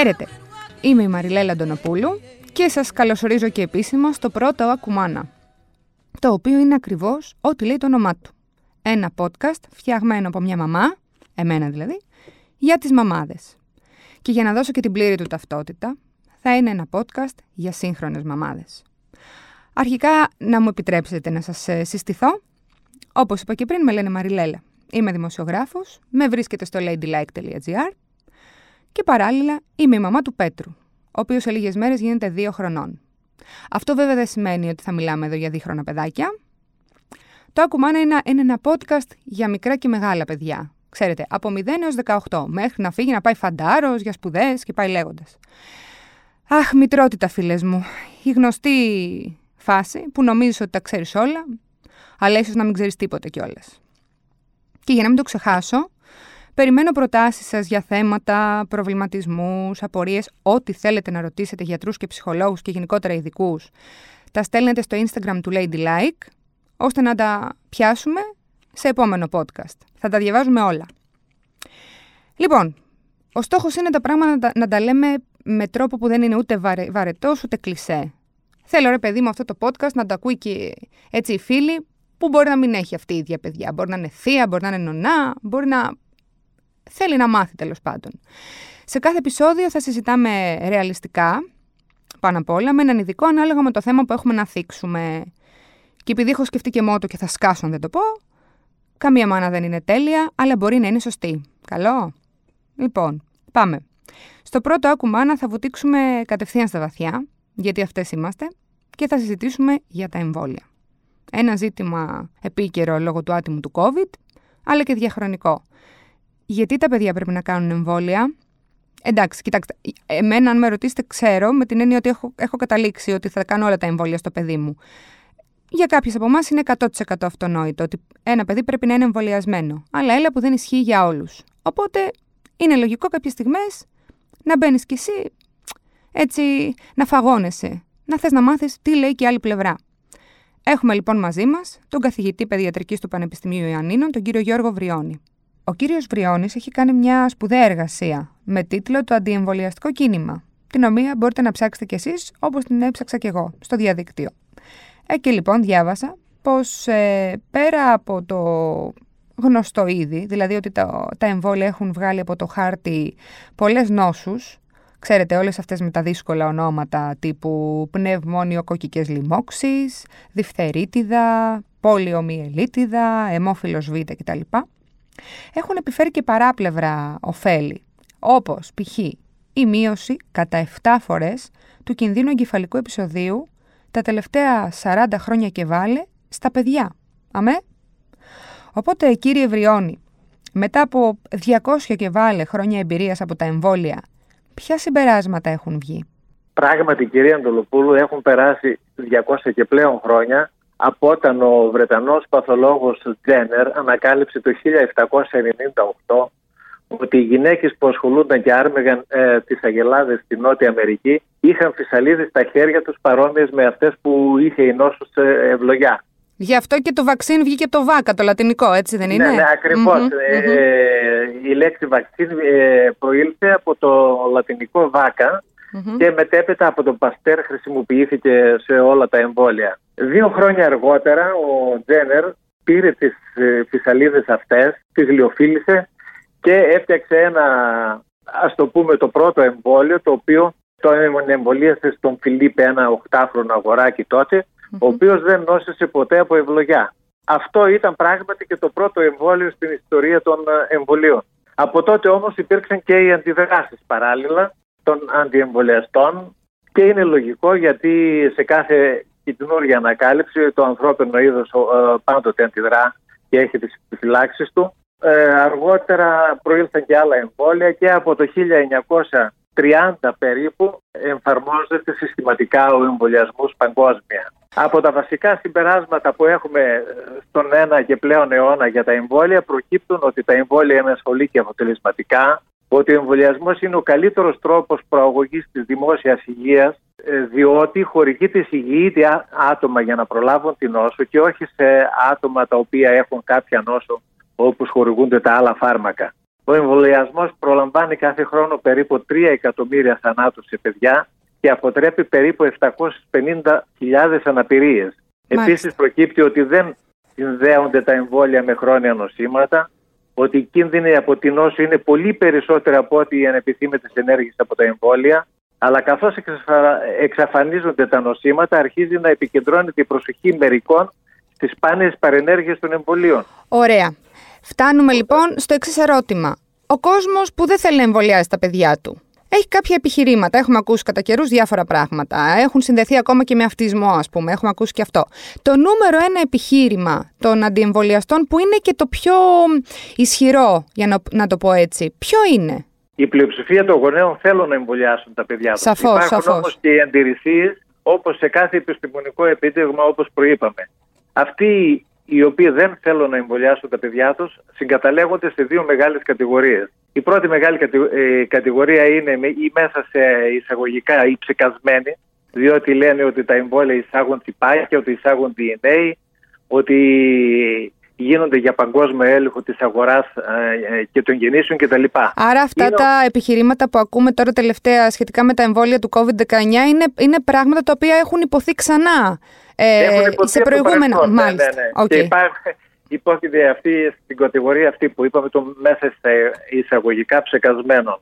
Χαίρετε! Είμαι η Μαριλέλα Αντωνοπούλου και σας καλωσορίζω και επίσημα στο πρώτο Ακουμάνα, το οποίο είναι ακριβώς ό,τι λέει το όνομά του. Ένα podcast φτιαγμένο από μια μαμά, εμένα δηλαδή, για τις μαμάδες. Και για να δώσω και την πλήρη του ταυτότητα, θα είναι ένα podcast για σύγχρονες μαμάδες. Αρχικά, να μου επιτρέψετε να σας ε, συστηθώ. Όπως είπα και πριν, με λένε Μαριλέλα. Είμαι δημοσιογράφος, με βρίσκεται στο ladylike.gr και παράλληλα είμαι η μαμά του Πέτρου, ο οποίος σε λίγες μέρες γίνεται δύο χρονών. Αυτό βέβαια δεν σημαίνει ότι θα μιλάμε εδώ για δίχρονα παιδάκια. Το Ακουμάνα είναι, είναι ένα podcast για μικρά και μεγάλα παιδιά. Ξέρετε, από 0 έως 18, μέχρι να φύγει να πάει φαντάρος για σπουδές και πάει λέγοντας. Αχ, μητρότητα φίλες μου. Η γνωστή φάση που νομίζεις ότι τα ξέρεις όλα, αλλά ίσως να μην ξέρεις τίποτα κιόλας. Και για να μην το ξεχάσω, περιμένω προτάσεις σας για θέματα, προβληματισμούς, απορίες, ό,τι θέλετε να ρωτήσετε γιατρούς και ψυχολόγους και γενικότερα ειδικούς. Τα στέλνετε στο Instagram του Ladylike, ώστε να τα πιάσουμε σε επόμενο podcast. Θα τα διαβάζουμε όλα. Λοιπόν, ο στόχος είναι τα πράγματα να τα, λέμε με τρόπο που δεν είναι ούτε βαρε, βαρετός ούτε κλισέ. Θέλω ρε παιδί μου αυτό το podcast να το ακούει και έτσι οι φίλοι που μπορεί να μην έχει αυτή η ίδια παιδιά. Μπορεί να είναι θεία, μπορεί να είναι νονά, μπορεί να θέλει να μάθει τέλος πάντων. Σε κάθε επεισόδιο θα συζητάμε ρεαλιστικά, πάνω απ' όλα, με έναν ειδικό ανάλογα με το θέμα που έχουμε να θίξουμε. Και επειδή έχω σκεφτεί και μότο και θα σκάσω αν δεν το πω, καμία μάνα δεν είναι τέλεια, αλλά μπορεί να είναι σωστή. Καλό; Λοιπόν, πάμε. Στο πρώτο άκου μάνα θα βουτήξουμε κατευθείαν στα βαθιά, γιατί αυτές είμαστε, και θα συζητήσουμε για τα εμβόλια. Ένα ζήτημα επίκαιρο λόγω του άτιμου του COVID, αλλά και διαχρονικό. Γιατί τα παιδιά πρέπει να κάνουν εμβόλια; Εντάξει, κοιτάξτε, εμένα αν με ρωτήσετε ξέρω με την έννοια ότι έχω, έχω καταλήξει ότι θα κάνω όλα τα εμβόλια στο παιδί μου. Για κάποιες από εμάς είναι 100% αυτονόητο ότι ένα παιδί πρέπει να είναι εμβολιασμένο. Αλλά έλα που δεν ισχύει για όλους. Οπότε είναι λογικό κάποιες στιγμές να μπαίνεις κι εσύ έτσι να φαγώνεσαι. Να θες να μάθεις τι λέει και η άλλη πλευρά. Έχουμε λοιπόν μαζί μας τον καθηγητή παιδιατρικής του Πανεπιστημίου Ιωαννίνων, τον κύριο Γιώργο Βριώνη. Ο κύριος Βριώνη έχει κάνει μια σπουδαία εργασία με τίτλο Το Αντιεμβολιαστικό Κίνημα, την οποία μπορείτε να ψάξετε κι εσείς όπως την έψαξα κι εγώ στο διαδίκτυο. Ε, και λοιπόν διάβασα πως ε, πέρα από το γνωστό ήδη, δηλαδή ότι τα, τα εμβόλια έχουν βγάλει από το χάρτη πολλές νόσους, Ξέρετε όλες αυτές με τα δύσκολα ονόματα τύπου πνευμόνιο κοκκικές λοιμώξεις, διφθερίτιδα, πολιομιελίτιδα, αιμόφιλος β κτλ. Έχουν επιφέρει και παράπλευρα ωφέλη, όπως π.χ. η μείωση κατά 7 φορές του κινδύνου εγκεφαλικού επεισοδίου τα τελευταία 40 χρόνια και βάλε στα παιδιά. Αμέ. Οπότε κύριε Βριώνη, μετά από 200 και βάλε χρόνια εμπειρίας από τα εμβόλια, ποια συμπεράσματα έχουν βγει; Πράγματι, κυρία Αντολοπούλου, έχουν περάσει 200 και πλέον χρόνια από όταν ο Βρετανός παθολόγος Τζένερ ανακάλυψε το 1798 ότι οι γυναίκες που ασχολούνταν και άρμεγαν ε, τις αγελάδες στη Νότια Αμερική είχαν φυσαλίδες στα χέρια τους παρόμοιες με αυτές που είχε η νόσος ε, ευλογιά. Γι' αυτό και το βαξίν βγήκε το βάκα, το λατινικό, έτσι δεν είναι; Ναι, ναι ακριβως ε, η λέξη βαξίν ε, προήλθε από το λατινικό και μετέπειτα από τον Παστέρ χρησιμοποιήθηκε σε όλα τα εμβόλια. Δύο χρόνια αργότερα ο Τζένερ πήρε τις ε, φυσαλίδες αυτές, τις λιοφίλησε και έφτιαξε ένα, ας το πούμε, το πρώτο εμβόλιο, το οποίο το εμβολίασε στον Φιλίππε, ένα οχτάχρονο αγοράκι τότε, ο οποίος δεν νόσησε ποτέ από ευλογιά. Αυτό ήταν πράγματι και το πρώτο εμβόλιο στην ιστορία των ε, εμβολίων. Από τότε όμως υπήρξαν και οι αντιδράσεις παράλληλα των αντιεμβολιαστών και είναι λογικό γιατί σε κάθε καινούργια ανακάλυψη το ανθρώπινο είδος ε, πάντοτε αντιδρά και έχει τις επιφυλάξεις του. Ε, αργότερα προήλθαν και άλλα εμβόλια και από το 1930 περίπου εφαρμόζεται συστηματικά ο εμβολιασμός παγκόσμια. Από τα βασικά συμπεράσματα που έχουμε ε, στον ένα και πλέον αιώνα για τα εμβόλια προκύπτουν ότι τα εμβόλια είναι ασχολή και αποτελεσματικά, ότι ο εμβολιασμός είναι ο καλύτερος τρόπος προαγωγής της δημόσιας υγείας, ε, διότι χορηγεί τη υγιή άτομα για να προλάβουν την νόσο και όχι σε άτομα τα οποία έχουν κάποια νόσο όπω χορηγούνται τα άλλα φάρμακα. Ο εμβολιασμός προλαμβάνει κάθε χρόνο περίπου 3 εκατομμύρια θανάτους σε παιδιά και αποτρέπει περίπου 750.000 αναπηρίες. Επίσης, προκύπτει ότι δεν συνδέονται τα εμβόλια με χρόνια νοσήματα, ότι οι κίνδυνοι από την νόσο είναι πολύ περισσότερα από ό,τι οι ανεπιθύμητες ενέργειες από τα εμβόλια, αλλά καθώς εξαφανίζονται τα νοσήματα, αρχίζει να επικεντρώνεται η προσοχή μερικών στις σπάνιες παρενέργειες των εμβολίων. Ωραία. Φτάνουμε λοιπόν στο εξής ερώτημα. Ο κόσμος που δεν θέλει να εμβολιάσει τα παιδιά του, έχει κάποια επιχειρήματα. Έχουμε ακούσει κατά καιρούς διάφορα πράγματα. Έχουν συνδεθεί ακόμα και με αυτισμό, ας πούμε. Έχουμε ακούσει και αυτό. Το νούμερο ένα επιχείρημα των αντιεμβολιαστών, που είναι και το πιο ισχυρό, για να, να το πω έτσι, ποιο είναι; Η πλειοψηφία των γονέων θέλουν να εμβολιάσουν τα παιδιά τους. Σαφώς, Υπάρχουν όμως και οι αντιρρησίες, όπως σε κάθε επιστημονικό επίτευγμα, όπως προείπαμε. Αυτοί οι οποίοι δεν θέλουν να εμβολιάσουν τα παιδιά τους συγκαταλέγονται σε δύο μεγάλες κατηγορίες. Η πρώτη μεγάλη ε, κατηγορία είναι ή μέσα σε εισαγωγικά ή ψεκασμένοι, διότι λένε ότι τα εμβόλια εισάγουν τσιπάκια, ότι εισάγουν DNA, ότι γίνονται για παγκόσμιο έλεγχο της αγοράς ε, ε, και των γεννήσεων κτλ. Άρα αυτά τα επιχειρήματα που ακούμε τώρα τελευταία σχετικά με τα εμβόλια του COVID-19 είναι, είναι πράγματα τα οποία έχουν υποθεί ξανά ε, σε προηγούμενα. Ναι, Μάλιστα. Ναι, ναι, Και υπάρχει, υπόκειται αυτή στην κατηγορία αυτή που είπαμε το μέσα στα εισαγωγικά ψεκασμένων.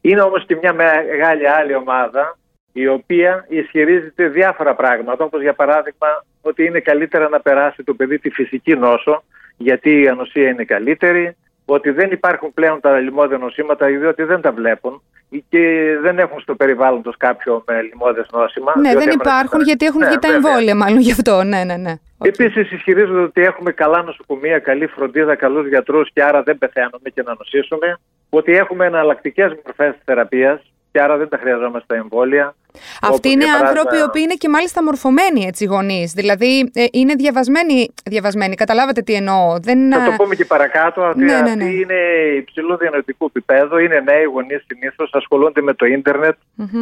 Είναι όμως και μια μεγάλη άλλη ομάδα η οποία ισχυρίζεται διάφορα πράγματα όπως για παράδειγμα ότι είναι καλύτερα να περάσει το παιδί τη φυσική νόσο γιατί η ανοσία είναι καλύτερη, ότι δεν υπάρχουν πλέον τα λοιμώδη νοσήματα διότι δεν τα βλέπουν και δεν έχουν στο περιβάλλον τους κάποιο με λοιμώδες νόσημα. Ναι, δεν υπάρχουν γιατί έχουν ναι, βγει τα εμβόλια μάλλον γι' αυτό. Ναι, ναι, ναι. Okay. Επίσης, ισχυρίζονται ότι έχουμε καλά νοσοκομεία, καλή φροντίδα, καλούς γιατρούς και άρα δεν πεθαίνουμε και να νοσήσουμε. Ότι έχουμε εναλλακτικές μορφές θεραπείας και άρα δεν τα χρειαζόμαστε τα εμβόλια. Αυτοί είναι άνθρωποι οι οποίοι είναι και μάλιστα μορφωμένοι έτσι γονείς. Δηλαδή ε, είναι διαβασμένοι, διαβασμένοι. Καταλάβατε τι εννοώ. Δεν... Θα το πούμε και παρακάτω. Αυτοί, ναι, ναι, ναι. είναι υψηλού διανοητικού επίπεδου. Είναι νέοι γονείς συνήθως. Ασχολούνται με το ιντερνετ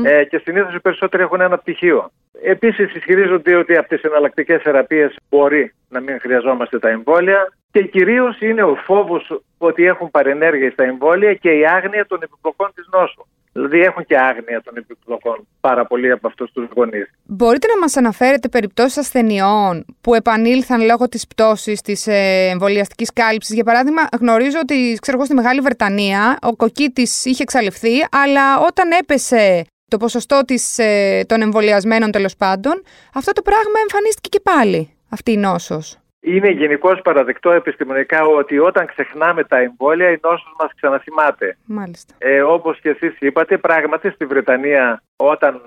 ε, και συνήθως οι περισσότεροι έχουν ένα πτυχίο. Επίσης ισχυρίζονται ότι από τι εναλλακτικές θεραπείες μπορεί να μην χρειαζόμαστε τα εμβόλια. Και κυρίως είναι ο φόβος ότι έχουν παρενέργεια στα εμβόλια και η άγνοια των επιπλοκών της νόσου. Δηλαδή έχουν και άγνοια των επιπλοκών πάρα πολλοί από αυτούς τους γονείς. Μπορείτε να μας αναφέρετε περιπτώσεις ασθενειών που επανήλθαν λόγω της πτώσης της ε, εμβολιαστικής κάλυψης; Για παράδειγμα, γνωρίζω ότι ξέρω εγώ, στη Μεγάλη Βρετανία ο κοκκίτης είχε εξαλειφθεί, αλλά όταν έπεσε το ποσοστό της, ε, των εμβολιασμένων τέλος πάντων, αυτό το πράγμα εμφανίστηκε και πάλι αυτή η νόσος. Είναι γενικώς παραδεκτό επιστημονικά ότι όταν ξεχνάμε τα εμβόλια η νόσος μας ξαναθυμάται. Μάλιστα. Ε, όπως και εσείς είπατε, πράγματι στη Βρετανία όταν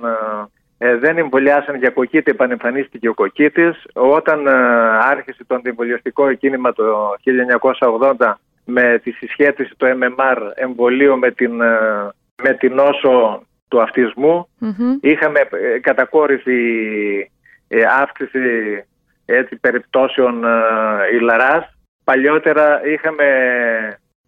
ε, δεν εμβολιάσαν για κοκκίτη επανεμφανίστηκε ο κοκκίτης. Όταν ε, άρχισε το αντιεμβολιαστικό κίνημα το 1980 με τη συσχέτιση του MMR εμβολίου με την, ε, με την νόσο του αυτισμου είχαμε ε, κατακόρυφη αύξηση έτσι, περιπτώσεων ε, ηλαράς. Παλιότερα είχαμε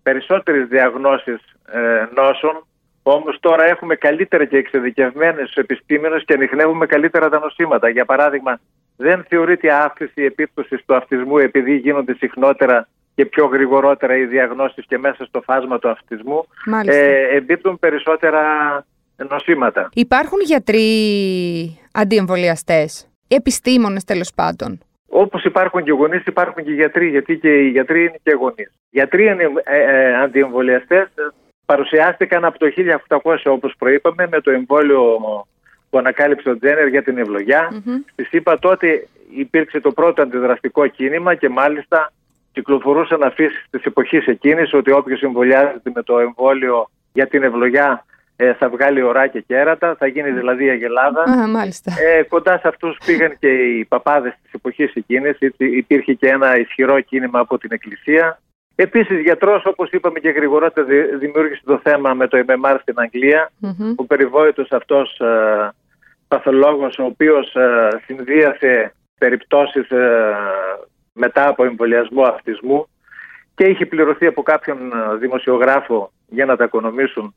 περισσότερες διαγνώσεις ε, νόσων, όμως τώρα έχουμε καλύτερα και εξειδικευμένες επιστήμονες και ανοιχνεύουμε καλύτερα τα νοσήματα. Για παράδειγμα, δεν θεωρείται αύξηση επίπτωση του αυτισμού επειδή γίνονται συχνότερα και πιο γρηγορότερα οι διαγνώσεις και μέσα στο φάσμα του αυτισμού. Ε, εμπίπτουν περισσότερα νοσήματα. Υπάρχουν γιατροί αντιεμβολιαστές, επιστήμονες τέλος πάντων. Όπως υπάρχουν και γονείς, υπάρχουν και γιατροί, γιατί και οι γιατροί είναι και γονείς. Γιατροί ε, ε, αντιεμβολιαστές παρουσιάστηκαν από το 1800, όπως προείπαμε, με το εμβόλιο που ανακάλυψε ο Τζένερ για την ευλογιά. Mm-hmm. Στη ΣΥΠΑ τότε υπήρξε το πρώτο αντιδραστικό κίνημα και μάλιστα κυκλοφορούσαν αφήσεις της εποχής εκείνης ότι όποιος εμβολιάζεται με το εμβόλιο για την ευλογιά ε, θα βγάλει ωρά και κέρατα, θα γίνει δηλαδή αγελάδα. Α, μάλιστα. Ε, κοντά σε αυτούς πήγαν και οι παπάδες της εποχής εκείνης, υπήρχε και ένα ισχυρό κίνημα από την Εκκλησία. Επίσης γιατρός, όπως είπαμε και γρηγορότερα, δημιούργησε το θέμα με το MMR στην Αγγλία, mm-hmm. ο περιβόητος αυτός ε, παθολόγος, ο οποίος ε, συνδύασε περιπτώσεις ε, μετά από εμβολιασμό αυτισμού και είχε πληρωθεί από κάποιον ε, δημοσιογράφο για να τα οικονομήσουν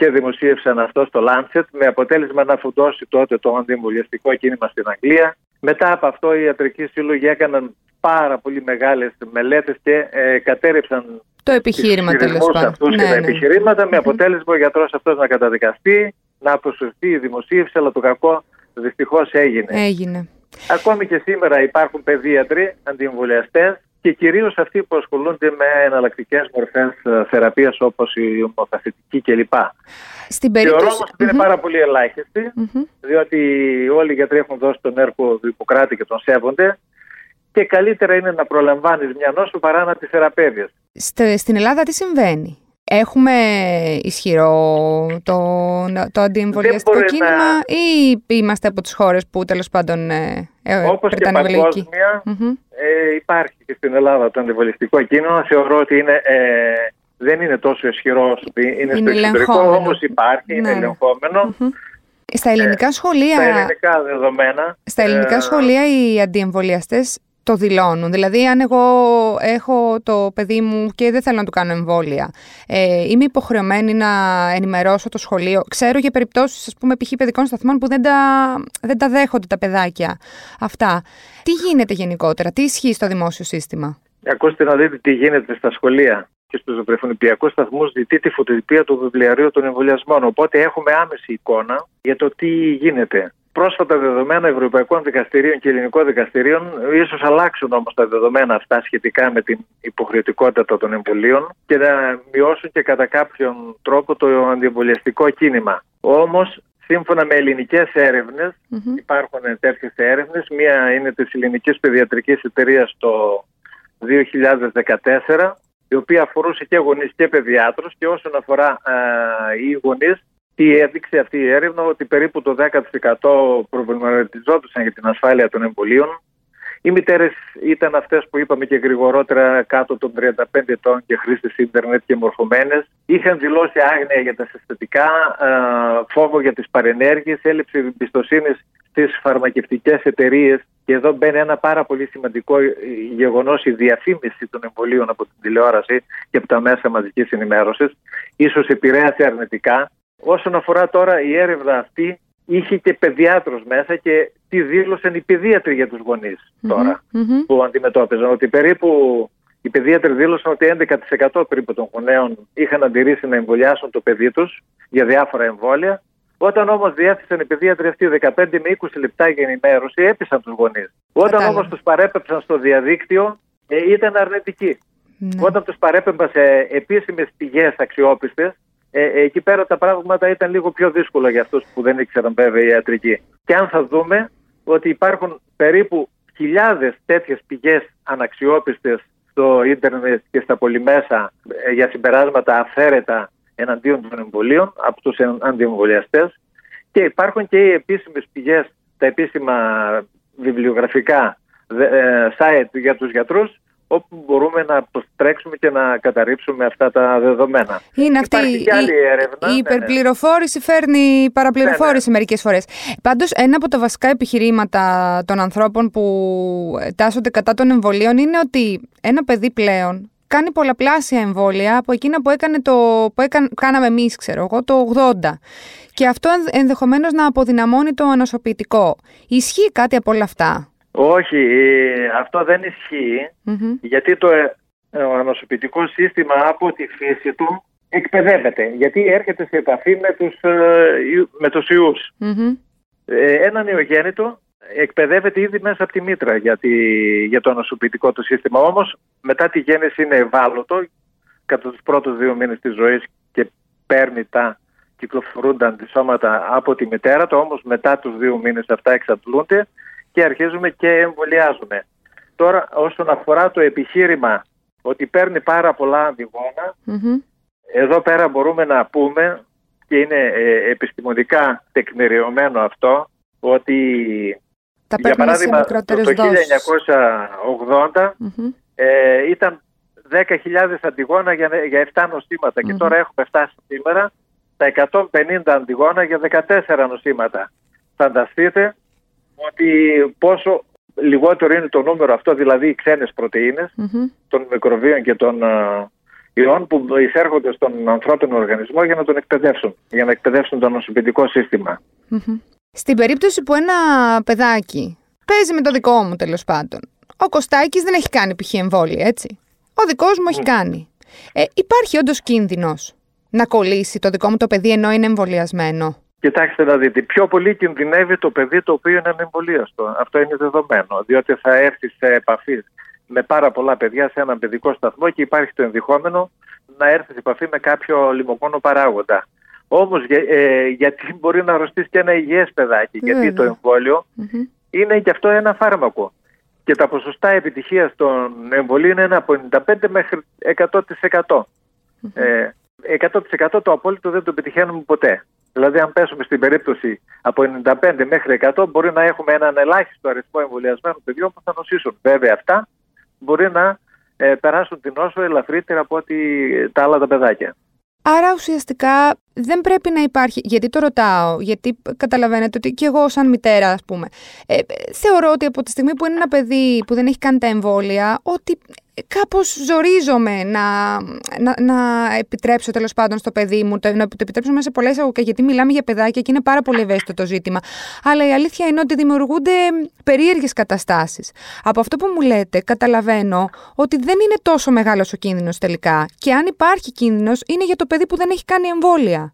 και δημοσίευσαν αυτό στο Lancet με αποτέλεσμα να φουντώσει τότε το αντιεμβολιαστικό κίνημα στην Αγγλία. Μετά από αυτό οι ιατρικοί σύλλογοι έκαναν πάρα πολύ μεγάλες μελέτες και ε, κατέρευσαν το επιχείρημα τέλος πάντων. Αυτούς ναι, τα ναι. επιχειρήματα με αποτέλεσμα ο γιατρός αυτός να καταδικαστεί, να αποσυρθεί η δημοσίευση, αλλά το κακό δυστυχώς έγινε. Έγινε. Ακόμη και σήμερα υπάρχουν παιδίατροι, αντιεμβολιαστέ και κυρίως αυτοί που ασχολούνται με εναλλακτικές μορφές ε, θεραπείας όπως η ομοπαθητική κλπ. Στην περίπτωση... Θεωρώ ότι είναι πάρα πολύ διότι όλοι οι γιατροί έχουν δώσει τον έργο του Ιπποκράτη και τον σέβονται και καλύτερα είναι να προλαμβάνεις μια νόσο παρά να τη θεραπεύεις. Στην Ελλάδα τι συμβαίνει; Έχουμε ισχυρό το, το αντιεμβολιαστικό κίνημα να... ή είμαστε από τις χώρες που τέλος πάντων ε, ε Όπως και παγκόσμια ε, υπάρχει και στην Ελλάδα το αντιεμβολιαστικό κίνημα. Θεωρώ ότι είναι, ε, δεν είναι τόσο ισχυρό είναι, είναι στο εξωτερικό, όμως υπάρχει, ναι. είναι ελεγχομενο Στα ελληνικά σχολεία... Στα ελληνικά δεδομένα... Στα ελληνικά σχολεία οι αντιεμβολιαστές το δηλώνουν. Δηλαδή, αν εγώ έχω το παιδί μου και δεν θέλω να του κάνω εμβόλια, ε, είμαι υποχρεωμένη να ενημερώσω το σχολείο. Ξέρω για περιπτώσεις, ας πούμε, π.χ. παιδικών σταθμών που δεν τα, δεν τα δέχονται τα παιδάκια αυτά. Τι γίνεται γενικότερα, τι ισχύει στο δημόσιο σύστημα; Ακούστε να δείτε τι γίνεται στα σχολεία και στους βρεφονιπιακούς σταθμούς ζητεί τη φωτοτυπία του βιβλιαρίου των εμβολιασμών. Οπότε έχουμε άμεση εικόνα για το τι γίνεται πρόσφατα δεδομένα Ευρωπαϊκών Δικαστηρίων και Ελληνικών Δικαστηρίων, ίσως αλλάξουν όμως τα δεδομένα αυτά σχετικά με την υποχρεωτικότητα των εμβολίων και να μειώσουν και κατά κάποιον τρόπο το αντιεμβολιαστικό κίνημα. Όμως, σύμφωνα με ελληνικές υπάρχουν τέτοιες έρευνες. Μία είναι της Ελληνικής Παιδιατρικής Εταιρείας το 2014 η οποία αφορούσε και γονείς και παιδιάτρους και όσον αφορά ε, οι γονείς τι έδειξε αυτή η έρευνα ότι περίπου το 10% προβληματιζόντουσαν για την ασφάλεια των εμβολίων. Οι μητέρες ήταν αυτές που είπαμε και γρηγορότερα κάτω των 35 ετών και χρήστες ίντερνετ και μορφωμένες. Είχαν δηλώσει άγνοια για τα συστατικά, φόβο για τις παρενέργειες, έλλειψη εμπιστοσύνης στις φαρμακευτικές εταιρείες. Και εδώ μπαίνει ένα πάρα πολύ σημαντικό γεγονός, η διαφήμιση των εμβολίων από την τηλεόραση και από τα μέσα μαζικής ενημέρωσης. σω επηρέασε αρνητικά Όσον αφορά τώρα η έρευνα αυτή, είχε και παιδιάτρους μέσα και τι δήλωσαν οι παιδίατροι για τους γονεις τωρα που αντιμετώπιζαν. Ότι περίπου οι παιδίατροι δήλωσαν ότι 11% περίπου των γονέων είχαν αντιρρήσει να εμβολιάσουν το παιδί τους για διάφορα εμβόλια. Όταν όμως διέθεσαν οι παιδίατροι αυτοί 15 με 20 λεπτά για ενημέρωση, έπεισαν τους γονείς. Όταν όμως τους παρέπεψαν στο διαδίκτυο, ε, ήταν αρνητικοί. Ναι. Όταν τους παρέπεμπαν σε επίσημες πηγές αξιόπιστες, ε, ε, εκεί πέρα τα πράγματα ήταν λίγο πιο δύσκολα για αυτούς που δεν ήξεραν βέβαια η ιατρική. Και αν θα δούμε ότι υπάρχουν περίπου χιλιάδες τέτοιες πηγές αναξιόπιστες στο ίντερνετ και στα πολυμέσα ε, για συμπεράσματα αφαίρετα εναντίον των εμβολίων από τους αντιεμβολιαστές και υπάρχουν και οι επίσημες πηγές, τα επίσημα βιβλιογραφικά ε, site για τους γιατρούς όπου μπορούμε να προστρέξουμε και να καταρρύψουμε αυτά τα δεδομένα. Είναι αυτή η, άλλη έρευνα, η ναι, ναι. υπερπληροφόρηση φέρνει παραπληροφόρηση ναι, ναι. μερικές φορές. Πάντως ένα από τα βασικά επιχειρήματα των ανθρώπων που τάσσονται κατά των εμβολίων είναι ότι ένα παιδί πλέον κάνει πολλαπλάσια εμβόλια από εκείνα που, έκανε το, που έκαν, κάναμε εμείς, ξέρω εγώ, το 80. Και αυτό ενδεχομένως να αποδυναμώνει το ανοσοποιητικό. Ισχύει κάτι από όλα αυτά; Όχι, ε, αυτό δεν ισχυει γιατί το ε, ανοσοποιητικό σύστημα από τη φύση του εκπαιδεύεται γιατί έρχεται σε επαφή με τους, ε, με τους ιους Ένα νεογέννητο εκπαιδεύεται ήδη μέσα από τη μήτρα για, για το ανοσοποιητικό του σύστημα. Όμως μετά τη γέννηση είναι ευάλωτο κατά τους πρώτους δύο μήνες της ζωής και παίρνει τα κυκλοφορούντα αντισώματα από τη μητέρα του όμως μετά τους δύο μήνες αυτά εξαντλούνται και αρχίζουμε και εμβολιάζουμε. Τώρα όσον αφορά το επιχείρημα ότι παίρνει πάρα πολλά εδώ πέρα μπορούμε να πούμε και είναι ε, επιστημονικά τεκμηριωμένο αυτό ότι Τα για παράδειγμα το, 1980 ε, ήταν 10.000 αντιγόνα για, για 7 νοσηματα και τώρα έχουμε φτάσει σήμερα τα 150 αντιγόνα για 14 νοσήματα. Φανταστείτε ότι πόσο λιγότερο είναι το νούμερο αυτό, δηλαδή οι ξένες των μικροβίων και των ε, ιών που εισέρχονται στον ανθρώπινο οργανισμό για να τον εκπαιδεύσουν, για να εκπαιδεύσουν το νοσοποιητικό Στην περίπτωση που ένα παιδάκι παίζει με το δικό μου τέλος πάντων, ο Κωστάκης δεν έχει κάνει π.χ. εμβόλια, έτσι. Ο δικός μου έχει κάνει. Ε, υπάρχει όντως κίνδυνος να κολλήσει το δικό μου το παιδί ενώ είναι εμβολιασμένο; Κοιτάξτε να δείτε, πιο πολύ κινδυνεύει το παιδί το οποίο είναι ανεμβολίαστο. Αυτό είναι δεδομένο, διότι θα έρθει σε επαφή με πάρα πολλά παιδιά σε έναν παιδικό σταθμό και υπάρχει το ενδεχόμενο να έρθει σε επαφή με κάποιο λιμοκόνο παράγοντα. Όμως ε, γιατί μπορεί να αρρωστήσει και ένα υγιές παιδάκι, γιατί το εμβολιο είναι και αυτό ένα φάρμακο. Και τα ποσοστά επιτυχίας των εμβολίων είναι από 95 μέχρι 100%. Ε, 100% το απόλυτο δεν το πετυχαίνουμε ποτέ. Δηλαδή, αν πέσουμε στην περίπτωση από 95 μέχρι 100, μπορεί να έχουμε έναν ελάχιστο αριθμό εμβολιασμένων παιδιών που θα νοσήσουν. Βέβαια, αυτά μπορεί να ε, περάσουν την νόσο ελαφρύτερα από ότι τα άλλα τα παιδάκια. Άρα ουσιαστικά δεν πρέπει να υπάρχει, γιατί το ρωτάω, γιατί καταλαβαίνετε ότι και εγώ σαν μητέρα ας πούμε, ε, θεωρώ ότι από τη στιγμή που είναι ένα παιδί που δεν έχει κάνει τα εμβόλια, ότι κάπως ζορίζομαι να, να, να επιτρέψω τέλος πάντων στο παιδί μου, να το επιτρέψω μέσα σε πολλές αγωγές, γιατί μιλάμε για παιδάκια και είναι πάρα πολύ ευαίσθητο το ζήτημα. Αλλά η αλήθεια είναι ότι δημιουργούνται περίεργες καταστάσεις. Από αυτό που μου λέτε καταλαβαίνω ότι δεν είναι τόσο μεγάλος ο κίνδυνος τελικά και αν υπάρχει κίνδυνος είναι για το παιδί που δεν έχει κάνει εμβόλια.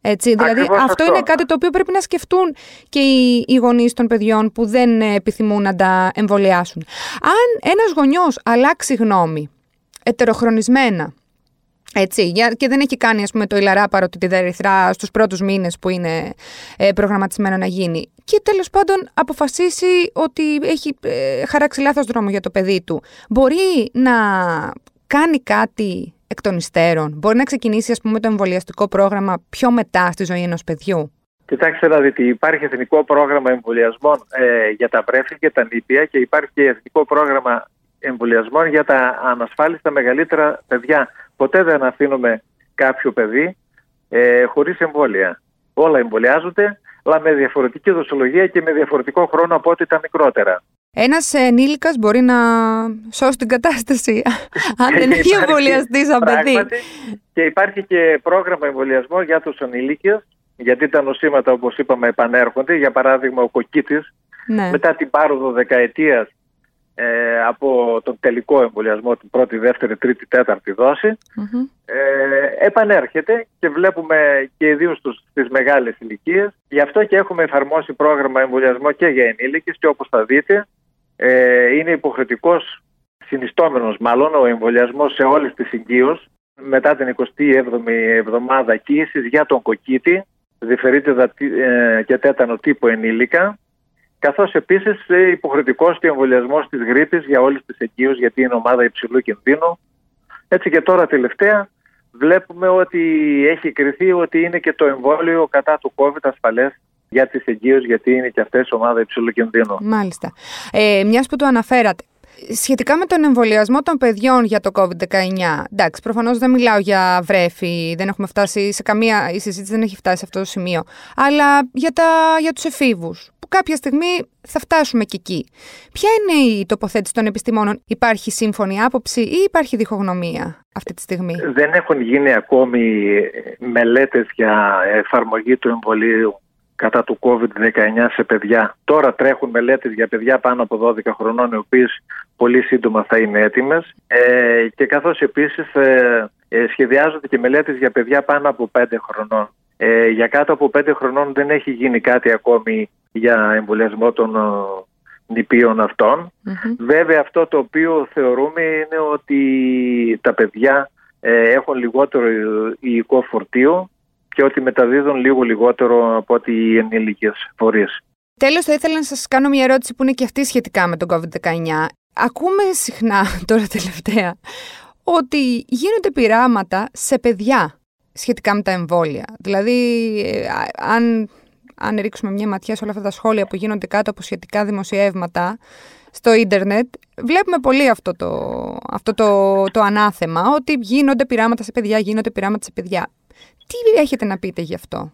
Έτσι, δηλαδή αυτό, είναι κάτι το οποίο πρέπει να σκεφτούν και οι, οι γονείς των παιδιών που δεν επιθυμούν να τα εμβολιάσουν. Αν ένας γονιός αλλάξει γνώμη, ετεροχρονισμένα, έτσι, και δεν έχει κάνει ας πούμε, το ηλαράπαρο τη δερυθρά στους πρώτους μήνες που είναι ε, προγραμματισμένο να γίνει και τέλος πάντων αποφασίσει ότι έχει ε, χαράξει λάθος δρόμο για το παιδί του. Μπορεί να κάνει κάτι εκ των υστέρων. Μπορεί να ξεκινήσει ας πούμε, το εμβολιαστικό πρόγραμμα πιο μετά στη ζωή ενός παιδιού. Κοιτάξτε να δείτε, υπάρχει εθνικό πρόγραμμα εμβολιασμών ε, για τα βρέφη και τα νήπια και υπάρχει και εθνικό πρόγραμμα εμβολιασμών για τα ανασφάλιστα μεγαλύτερα παιδιά. Ποτέ δεν αφήνουμε κάποιο παιδί ε, χωρίς εμβόλια. Όλα εμβολιάζονται, αλλά με διαφορετική δοσολογία και με διαφορετικό χρόνο από ό,τι τα μικρότερα. Ένας ενήλικας μπορεί να σώσει την κατάσταση αν δεν έχει εμβολιαστεί σαν παιδί. Και υπάρχει και πρόγραμμα εμβολιασμό για τους ενήλικες, γιατί τα νοσήματα, όπως είπαμε, επανέρχονται. Για παράδειγμα, ο κοκκίτης, ναι. μετά την πάροδο δεκαετίας ε, από τον τελικό εμβολιασμό, την πρώτη, δεύτερη, τρίτη, τέταρτη ε, επανέρχεται και βλέπουμε και ιδίως στις μεγάλες ηλικίες. Γι' αυτό και έχουμε εφαρμόσει πρόγραμμα εμβολιασμό και για ενήλικες και όπως θα δείτε ε, είναι υποχρεωτικός συνιστόμενος μάλλον ο εμβολιασμός σε όλες τις οικείους μετά την 27η εβδομάδα κοίησης για τον κοκκίτη, διφερείται ε, και τέτανο τύπου ενήλικα, καθώς επίσης ε, υποχρεωτικός και εμβολιασμός της γρήπης για όλες τις οικείους γιατί είναι ομάδα υψηλού κινδύνου. Έτσι και τώρα τελευταία βλέπουμε ότι έχει κριθεί ότι είναι και το εμβόλιο κατά του COVID ασφαλές για τις εγγύες γιατί είναι και αυτές ομάδα υψηλού κινδύνου. Μάλιστα. Ε, μιας που το αναφέρατε, Σχετικά με τον εμβολιασμό των παιδιών για το COVID-19, εντάξει, προφανώς δεν μιλάω για βρέφη, δεν έχουμε φτάσει σε καμία, η συζήτηση δεν έχει φτάσει σε αυτό το σημείο, αλλά για, τα, για τους εφήβους, που κάποια στιγμή θα φτάσουμε και εκεί. Ποια είναι η τοποθέτηση των επιστημόνων, υπάρχει σύμφωνη άποψη ή υπάρχει διχογνωμία αυτή τη στιγμή; Δεν έχουν γίνει ακόμη μελέτες για εφαρμογή του εμβολίου κατά του COVID-19 σε παιδιά. Τώρα τρέχουν μελέτες για παιδιά πάνω από 12 χρονών, οι οποίες πολύ σύντομα θα είναι έτοιμες. Ε, και καθώς επίσης ε, ε, σχεδιάζονται και μελέτες για παιδιά πάνω από 5 χρονών. Ε, για κάτω από 5 χρονών δεν έχει γίνει κάτι ακόμη για εμβολιασμό των ε, νηπίων Βέβαια αυτό το οποίο θεωρούμε είναι ότι τα παιδιά ε, έχουν λιγότερο υλικό φορτίο και ότι μεταδίδουν λίγο λιγότερο από ότι οι ενήλικες φορείς. Τέλος, θα ήθελα να σας κάνω μια ερώτηση που είναι και αυτή σχετικά με τον COVID-19. Ακούμε συχνά τώρα τελευταία ότι γίνονται πειράματα σε παιδιά σχετικά με τα εμβόλια. Δηλαδή, ε, αν, αν ρίξουμε μια ματιά σε όλα αυτά τα σχόλια που γίνονται κάτω από σχετικά δημοσιεύματα στο ίντερνετ, βλέπουμε πολύ αυτό το, αυτό το, το ανάθεμα, ότι γίνονται πειράματα σε παιδιά, γίνονται πειράματα σε παιδιά. Τι έχετε να πείτε γι' αυτό;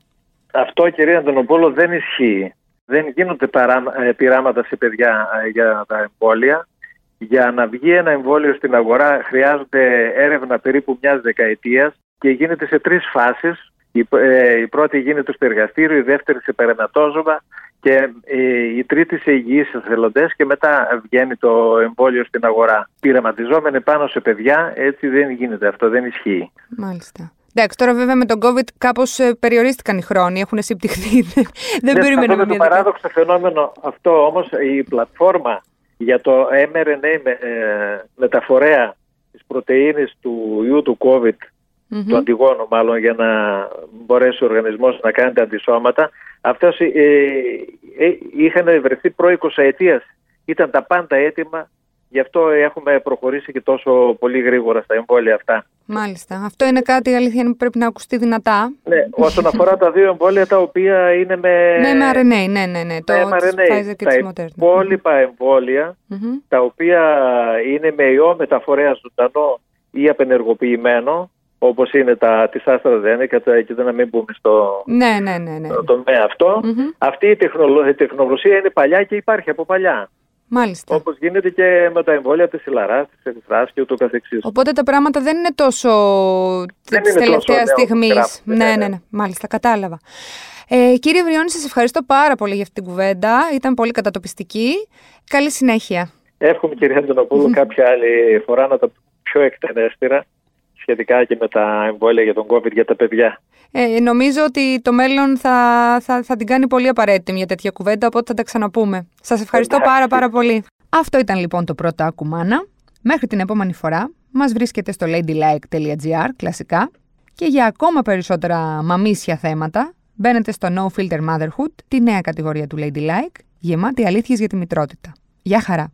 Αυτό κυρία Αντωνοπόλο δεν ισχύει. Δεν γίνονται ε, πειράματα σε παιδιά ε, για τα εμβόλια. Για να βγει ένα εμβόλιο στην αγορά χρειάζεται έρευνα περίπου μιας δεκαετίας και γίνεται σε τρεις φάσεις. Η, ε, η πρώτη γίνεται στο εργαστήριο, η δεύτερη σε περαματόζωμα και ε, η τρίτη σε υγιείς εθελοντές και μετά βγαίνει το εμβόλιο στην αγορά. Πειραματιζόμενοι πάνω σε παιδιά, έτσι δεν γίνεται αυτό, δεν ισχύει. Μάλιστα. Εντάξει, τώρα βέβαια με τον COVID κάπως ε, περιορίστηκαν οι χρόνοι, έχουν συμπτυχθεί. δεν ναι, περιμένουμε. Αυτό το παράδοξο φαινόμενο αυτό όμως η πλατφόρμα για το mRNA με, ε, μεταφορέα της πρωτεΐνης του ιού του COVID, mm-hmm. του αντιγόνου μάλλον, για να μπορέσει ο οργανισμός να κάνει τα αντισώματα, αυτός ε, ε, είχαν βρεθεί προ 20 ετίας. Ήταν τα πάντα έτοιμα Γι' αυτό έχουμε προχωρήσει και τόσο πολύ γρήγορα στα εμβόλια αυτά. Μάλιστα. Αυτό είναι κάτι αλήθεια που πρέπει να ακουστεί δυνατά. Ναι, όσον αφορά τα δύο εμβόλια τα οποία είναι με. Ναι, με RNA, ναι, ναι. ναι. Το mRNA. Και τα υπόλοιπα τα οποία είναι με ιό μεταφορέα ζωντανό ή απενεργοποιημένο, όπως είναι τα της AstraZeneca, και δεν να μην μπούμε στο ναι, ναι, ναι, ναι. τομέα αυτό. Αυτή η τεχνολογία είναι παλιά και υπάρχει από παλιά. Μάλιστα. Όπως γίνεται και με τα εμβόλια της Ιλαρά, της Ερυθρά και ούτω καθεξής. Οπότε τα πράγματα δεν είναι τόσο της τελευταίας στιγμής. Ναι, ναι, ναι, ναι, Μάλιστα, κατάλαβα. Ε, κύριε Βριώνη, σας ευχαριστώ πάρα πολύ για αυτή την κουβέντα. Ήταν πολύ κατατοπιστική. Καλή συνέχεια. Εύχομαι, κύριε Αντωνοπούλου, κάποια άλλη φορά να τα πιο εκτενέστερα σχετικά και με τα εμβόλια για τον COVID για τα παιδιά. Ε, νομίζω ότι το μέλλον θα, θα, θα την κάνει πολύ απαραίτητη μια τέτοια κουβέντα, οπότε θα τα ξαναπούμε. Σας ευχαριστώ πάρα πάρα πολύ. Αυτό ήταν λοιπόν το πρώτο Ακουμάνα. Μέχρι την επόμενη φορά μας βρίσκεται στο ladylike.gr κλασικά και για ακόμα περισσότερα μαμίσια θέματα μπαίνετε στο No Filter Motherhood, τη νέα κατηγορία του Ladylike, γεμάτη αλήθειες για τη μητρότητα. Γεια χαρά!